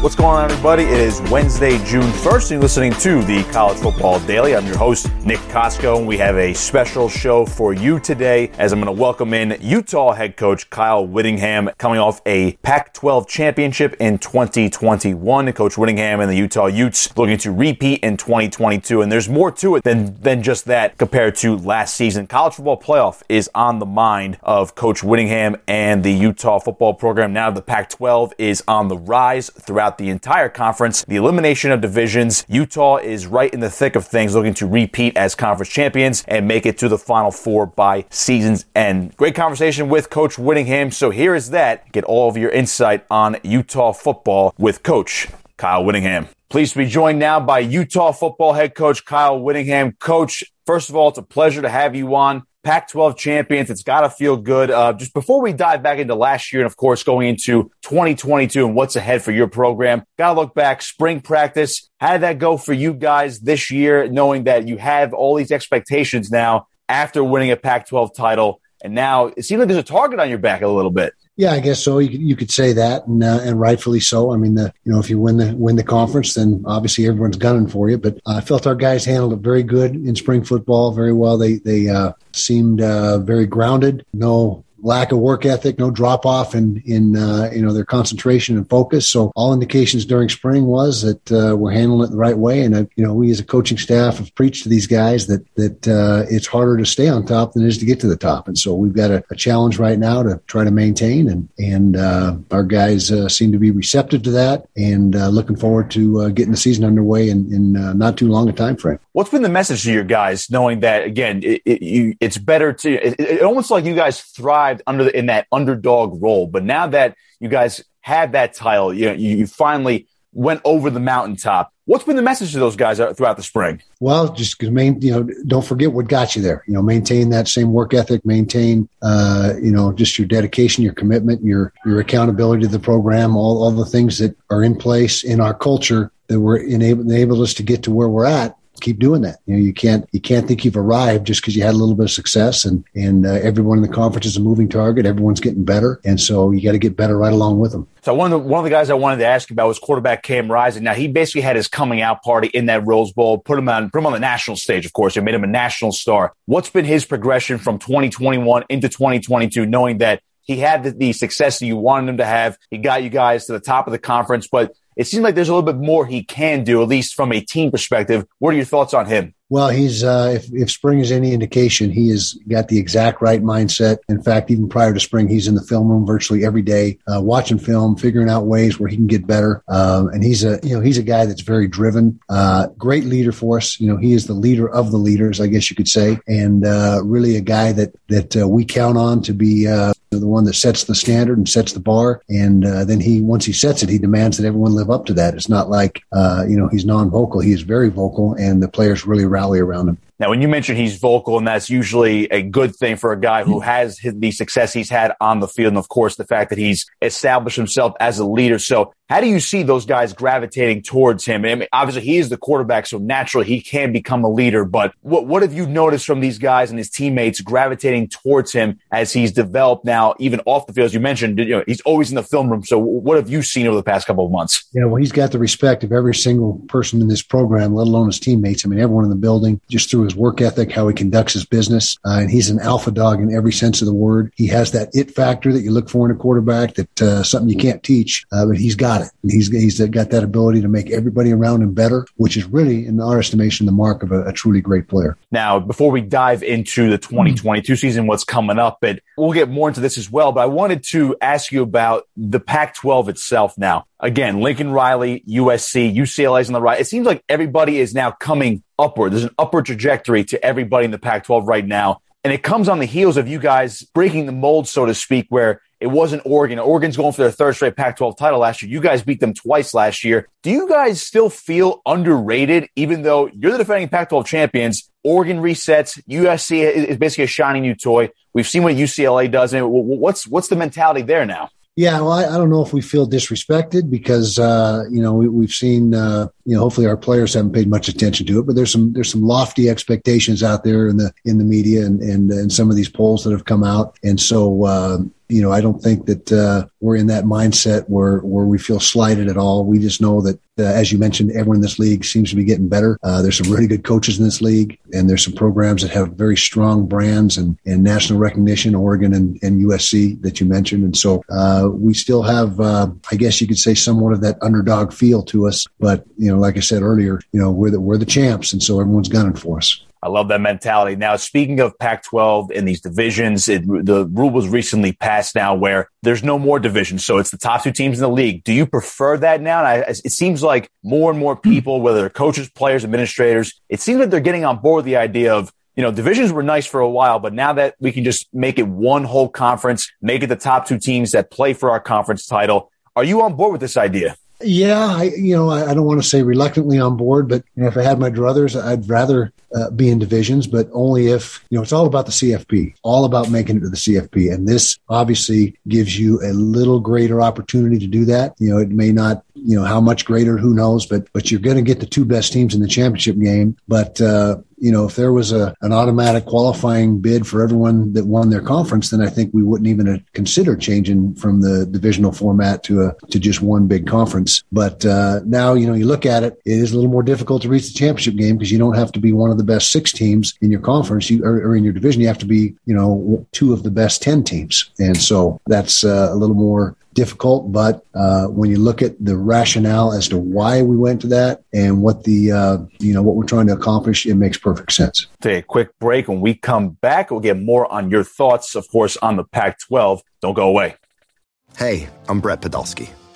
What's going on, everybody? It is Wednesday, June 1st, and you're listening to the College Football Daily. I'm your host, Nick Kosko, and we have a special show for you today as I'm going to welcome in Utah head coach Kyle Whittingham coming off a Pac 12 championship in 2021. Coach Whittingham and the Utah Utes looking to repeat in 2022, and there's more to it than, than just that compared to last season. College football playoff is on the mind of Coach Whittingham and the Utah football program. Now the Pac 12 is on the rise throughout throughout the entire conference. The elimination of divisions, Utah is right in the thick of things, looking to repeat as conference champions and make it to the Final Four by season's end. Great conversation with Coach Whittingham. So here is that. Get all of your insight on Utah football with Coach Kyle Whittingham. Pleased to be joined now by Utah football head coach Kyle Whittingham. Coach, first of all, it's a pleasure to have you on. Pac 12 champions. It's got to feel good. Uh, just before we dive back into last year and, of course, going into 2022 and what's ahead for your program, got to look back. Spring practice. How did that go for you guys this year, knowing that you have all these expectations now after winning a Pac 12 title? And now it seems like there's a target on your back a little bit. Yeah, I guess so. You could, you could say that, and uh, and rightfully so. I mean, the you know if you win the win the conference, then obviously everyone's gunning for you. But I felt our guys handled it very good in spring football, very well. They they uh, seemed uh, very grounded. No lack of work ethic, no drop off in in uh, you know their concentration and focus. So all indications during spring was that uh, we're handling it the right way. And uh, you know we as a coaching staff have preached to these guys that that uh, it's harder to stay on top than it is to get to the top. And so we've got a, a challenge right now to try to maintain. And and uh, our guys uh, seem to be receptive to that and looking forward to getting the season underway in, in not too long a time frame. What's been the message to your guys, knowing that again, it, it, you, it's better to it, it almost like you guys thrived under the, in that underdog role, but now that you guys had that title, you know, you, you finally went over the mountaintop. What's been the message to those guys throughout the spring? Well, just main, you know, don't forget what got you there. You know, maintain that same work ethic, maintain, uh, you know, just your dedication, your commitment, your your accountability to the program, all all the things that are in place in our culture that were enabled enabled us to get to where we're at keep doing that. You know, you can't you can't think you've arrived just because you had a little bit of success, and and uh, everyone in the conference is a moving target. Everyone's getting better, and so you got to get better right along with them. So one of the one of the guys I wanted to ask you about was quarterback Cam Rising. Now he basically had his coming out party in that Rose Bowl, put him on put him on the national stage. Of course, it made him a national star. What's been his progression from 2021 into 2022, knowing that he had the, the success that you wanted him to have. He got you guys to the top of the conference, but it seems like there's a little bit more he can do, at least from a team perspective. What are your thoughts on him? Well, he's uh, if if spring is any indication, he has got the exact right mindset. In fact, even prior to spring, he's in the film room virtually every day, uh, watching film, figuring out ways where he can get better. Um, and he's a you know he's a guy that's very driven, uh, great leader for us. You know, he is the leader of the leaders, I guess you could say, and uh, really a guy that that uh, we count on to be uh, the one that sets the standard and sets the bar. And then he, once he sets it, he demands that everyone live up to that. It's not like, uh, you know, he's non-vocal. He is very vocal and the players really rally around him. Now, when you mention he's vocal, and that's usually a good thing for a guy who has the success he's had on the field, and of course, the fact that he's established himself as a leader. So, how do you see those guys gravitating towards him? I mean, obviously, he is the quarterback, so naturally he can become a leader. But what what have you noticed from these guys and his teammates gravitating towards him as he's developed now, even off the field? As you mentioned, you know, he's always in the film room. So, what have you seen over the past couple of months? Yeah, well, he's got the respect of every single person in this program, let alone his teammates. I mean, everyone in the building, just through his work ethic, how he conducts his business, uh, and he's an alpha dog in every sense of the word. He has that it factor that you look for in a quarterback, that uh, something you can't teach, uh, but he's got it. And he's he's got that ability to make everybody around him better, which is really, in our estimation, the mark of a, a truly great player. Now, before we dive into the 2022 season, what's coming up, but we'll get more into this as well. But I wanted to ask you about the Pac-12 itself. Now, again, Lincoln Riley, USC, UCLA's on the right. It seems like everybody is now coming upward. There's an upward trajectory to everybody in the Pac 12 right now. And it comes on the heels of you guys breaking the mold, so to speak, where it wasn't Oregon. Oregon's going for their third straight Pac-12 title last year. You guys beat them twice last year. Do you guys still feel underrated, even though you're the defending Pac-12 champions? Oregon resets. USC is basically a shiny new toy. We've seen what UCLA does. And what's what's the mentality there now? Yeah, well, I, I, don't know if we feel disrespected because uh, you know we, have seen uh, you know hopefully our players haven't paid much attention to it, but there's some there's some lofty expectations out there in the in the media and and, and some of these polls that have come out, and so uh, you know, I don't think that uh, we're in that mindset where where we feel slighted at all. We just know that, uh, as you mentioned, everyone in this league seems to be getting better. Uh, there's some really good coaches in this league, and there's some programs that have very strong brands and, and national recognition. Oregon and, and USC that you mentioned, and so uh, we still have, uh, I guess you could say, somewhat of that underdog feel to us. But you know, like I said earlier, you know, we're the we're the champs, and so everyone's gunning for us. I love that mentality. Now, speaking of Pac 12 in these divisions, it, the rule was recently passed now where there's no more divisions. So it's the top two teams in the league. Do you prefer that now? I, it seems like more and more hmm. people, whether they're coaches, players, administrators, it seems like they're getting on board with the idea of you know, divisions were nice for a while, but now that we can just make it one whole conference, make it the top two teams that play for our conference title, are you on board with this idea? Yeah, I you know I, I, don't want to say reluctantly on board, but you know, if I had my druthers, I'd rather uh, be in divisions, but only if you know it's all about the CFP, all about making it to the CFP, and this obviously gives you a little greater opportunity to do that. You know, it may not you know how much greater who knows but but you're going to get the two best teams in the championship game but uh, you know if there was a an automatic qualifying bid for everyone that won their conference then i think we wouldn't even consider changing from the divisional format to a to just one big conference. But uh, now you know you look at it it is a little more difficult to reach the championship game because you don't have to be one of the best six teams in your conference. You or, or in your division you have to be you know two of the best 10 teams. And so that's uh, a little more difficult, but uh, when you look at the rationale as to why we went to that and what the uh, you know what we're trying to accomplish, it makes perfect sense. Take a quick break. When we come back, we'll get more on your thoughts, of course, on the Pac-12. Don't go away. Hey, I'm Brett Podolsky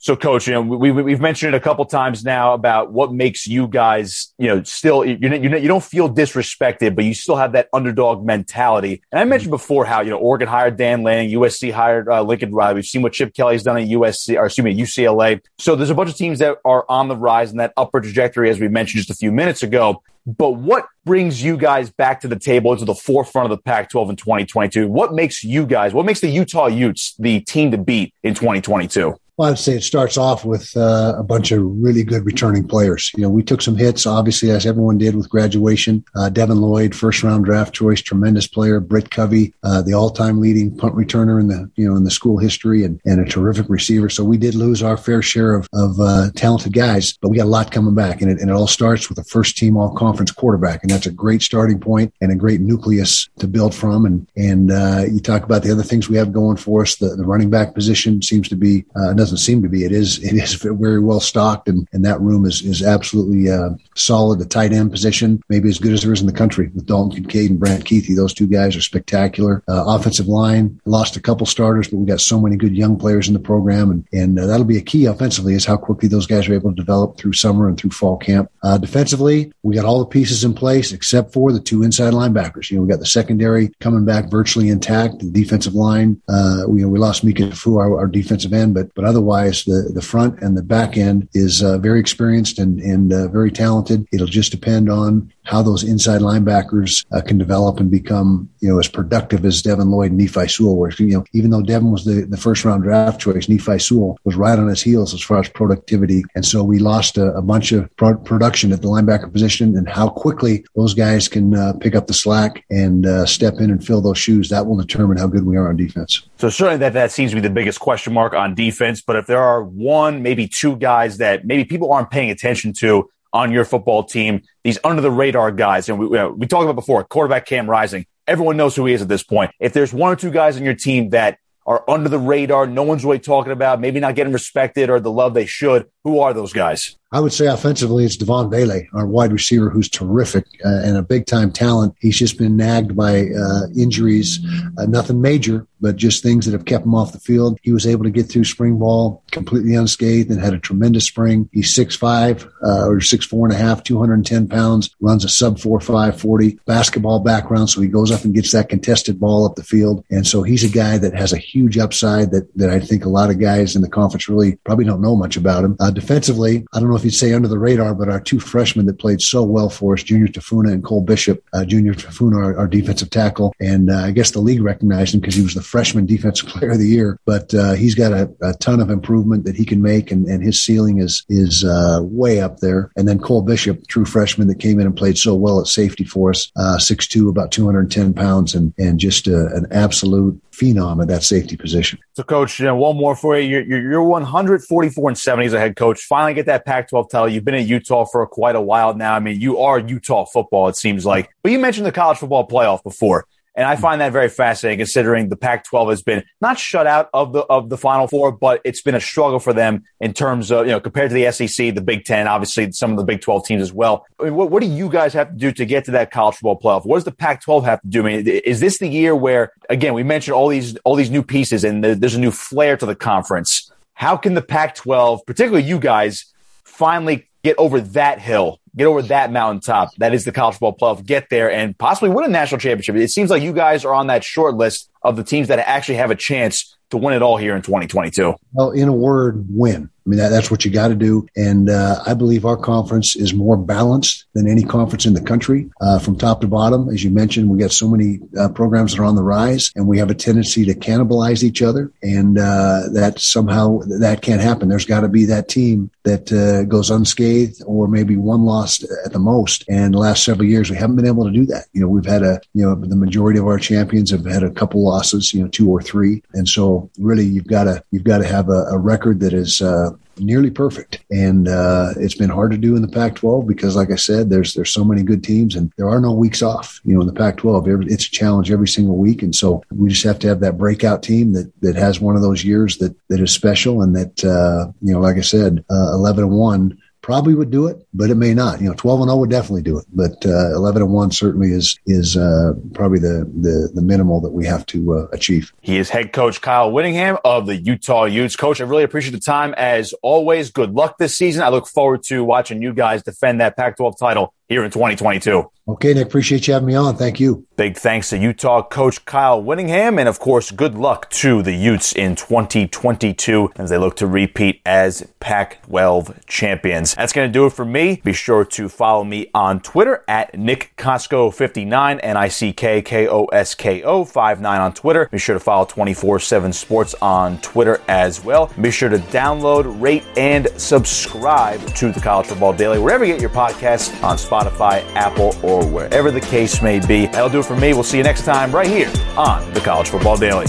So, coach, you know, we, we've mentioned it a couple times now about what makes you guys, you know, still, you're, you don't feel disrespected, but you still have that underdog mentality. And I mentioned before how, you know, Oregon hired Dan Lanning, USC hired uh, Lincoln Riley. We've seen what Chip Kelly's done at USC, or excuse me, UCLA. So there's a bunch of teams that are on the rise in that upper trajectory, as we mentioned just a few minutes ago. But what brings you guys back to the table, to the forefront of the Pac 12 in 2022? What makes you guys, what makes the Utah Utes the team to beat in 2022? Well, I'd say it starts off with uh, a bunch of really good returning players. You know, we took some hits, obviously, as everyone did with graduation. Uh, Devin Lloyd, first round draft choice, tremendous player. Britt Covey, uh, the all time leading punt returner in the you know in the school history, and, and a terrific receiver. So we did lose our fair share of, of uh, talented guys, but we got a lot coming back, and it, and it all starts with a first team all conference quarterback, and that's a great starting point and a great nucleus to build from. And and uh, you talk about the other things we have going for us. The, the running back position seems to be uh, another doesn't seem to be. It is it is very well stocked, and, and that room is is absolutely uh, solid. The tight end position, maybe as good as there is in the country with Dalton Kincaid and Brant Kuithe. Those two guys are spectacular. Uh, offensive line lost a couple starters, but we got so many good young players in the program, and and uh, that'll be a key offensively is how quickly those guys are able to develop through summer and through fall camp. Uh, defensively, we got all the pieces in place except for the two inside linebackers. You know, we got the secondary coming back virtually intact. The defensive line, uh, you know, we lost Mika Tafua, our, our, defensive end, but but otherwise the the front and the back end is uh, very experienced and and uh, very talented. It'll just depend on how those inside linebackers uh, can develop and become, you know, as productive as Devin Lloyd and Nephi Sewell were. You know, even though Devin was the, the first round draft choice, Nephi Sewell was right on his heels as far as productivity. And so we lost a, a bunch of pro- production at the linebacker position and how quickly those guys can uh, pick up the slack and uh, step in and fill those shoes. That will determine how good we are on defense. So certainly that, that seems to be the biggest question mark on defense. But if there are one, maybe two guys that maybe people aren't paying attention to on your football team, these under the radar guys. And we, we talked about before, quarterback Cam Rising. Everyone knows who he is at this point. If there's one or two guys on your team that are under the radar, no one's really talking about, maybe not getting respected or the love they should, who are those guys? I would say offensively, it's Devaughn Vele, our wide receiver, who's terrific uh, and a big time talent. He's just been nagged by uh, injuries, uh, nothing major, but just things that have kept him off the field. He was able to get through spring ball completely unscathed and had a tremendous spring. He's 6'5 uh, or 6'4 and a half, 210 pounds, runs a sub 4'5 40 basketball background. So he goes up and gets that contested ball up the field. And so he's a guy that has a huge upside that, that I think a lot of guys in the conference really probably don't know much about him. Uh, defensively, I don't know if you'd say under the radar, but our two freshmen that played so well for us, Junior Tafuna and Cole Bishop. Uh, Junior Tafuna, our, our, defensive tackle, and uh, I guess the league recognized him because he was the freshman defensive player of the year. But uh, he's got a, a, ton of improvement that he can make, and, and his ceiling is is uh, way up there. And then Cole Bishop, true freshman that came in and played so well at safety for us, uh, six two, about 210 pounds, and and just an absolute phenom at that safety position. So, coach, you know, one more for you. You're, you're 144 and 70 as a head coach. Finally, get that Pac-12 title. You've been at Utah for quite a while now. I mean, you are Utah football. It seems like. But you mentioned the college football playoff before. And I find that very fascinating considering the Pac-12 has been not shut out of the, of the final four, but it's been a struggle for them in terms of, you know, compared to the SEC, the Big Ten, obviously some of the Big 12 teams as well. I mean, what, what do you guys have to do to get to that college football playoff? What does the Pac-12 have to do? I mean, is this the year where, again, we mentioned all these, all these new pieces and there's a new flair to the conference. How can the Pac-12, particularly you guys, finally get over that hill get over that mountaintop. That is the college football playoff. Get there and possibly win a national championship. It seems like you guys are on that short list of the teams that actually have a chance to win it all here in 2022. Well, in a word, win. I mean, that, that's what you got to do. And uh, I believe our conference is more balanced than any conference in the country uh, from top to bottom. As you mentioned, we got so many uh, programs that are on the rise and we have a tendency to cannibalize each other. And uh, that somehow that can't happen. There's got to be that team that uh, goes unscathed or maybe one loss at the most. And the last several years, we haven't been able to do that. You know, we've had a, you know, the majority of our champions have had a couple losses, you know, two or three. And so really you've got to, you've got to have a, a record that is, uh, nearly perfect. And uh, it's been hard to do in the Pac-12 because, like I said, there's there's so many good teams and there are no weeks off. You know, in the Pac-12, it's a challenge every single week, and so we just have to have that breakout team that that has one of those years that that is special and that uh, you know, like I said, uh, 11 and one probably would do it, but it may not. You know, 12 and 0 would definitely do it, but uh, 11 and 1 certainly is is uh, probably the, the the minimal that we have to uh, achieve. He is head coach Kyle Whittingham of the Utah Utes. Coach, I really appreciate the time as always. Good luck this season. I look forward to watching you guys defend that Pac-12 title here in 2022. Okay, Nick, appreciate you having me on. Thank you. Big thanks to Utah coach Kyle Whittingham, and of course, good luck to the Utes in 2022 as they look to repeat as Pac 12 champions. That's going to do it for me. Be sure to follow me on Twitter at Nick Kosko59, N I C K K O S K O 59 on Twitter. Be sure to follow 24 7 Sports on Twitter as well. Be sure to download, rate, and subscribe to the College Football Daily wherever you get your podcasts on Spotify, Apple, or or wherever the case may be. That'll do it for me. We'll see you next time right here on the College Football Daily.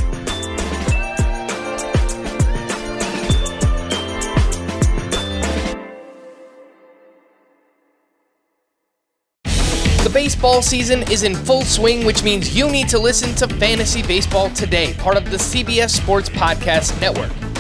The baseball season is in full swing, which means you need to listen to Fantasy Baseball Today, part of the CBS Sports Podcast Network.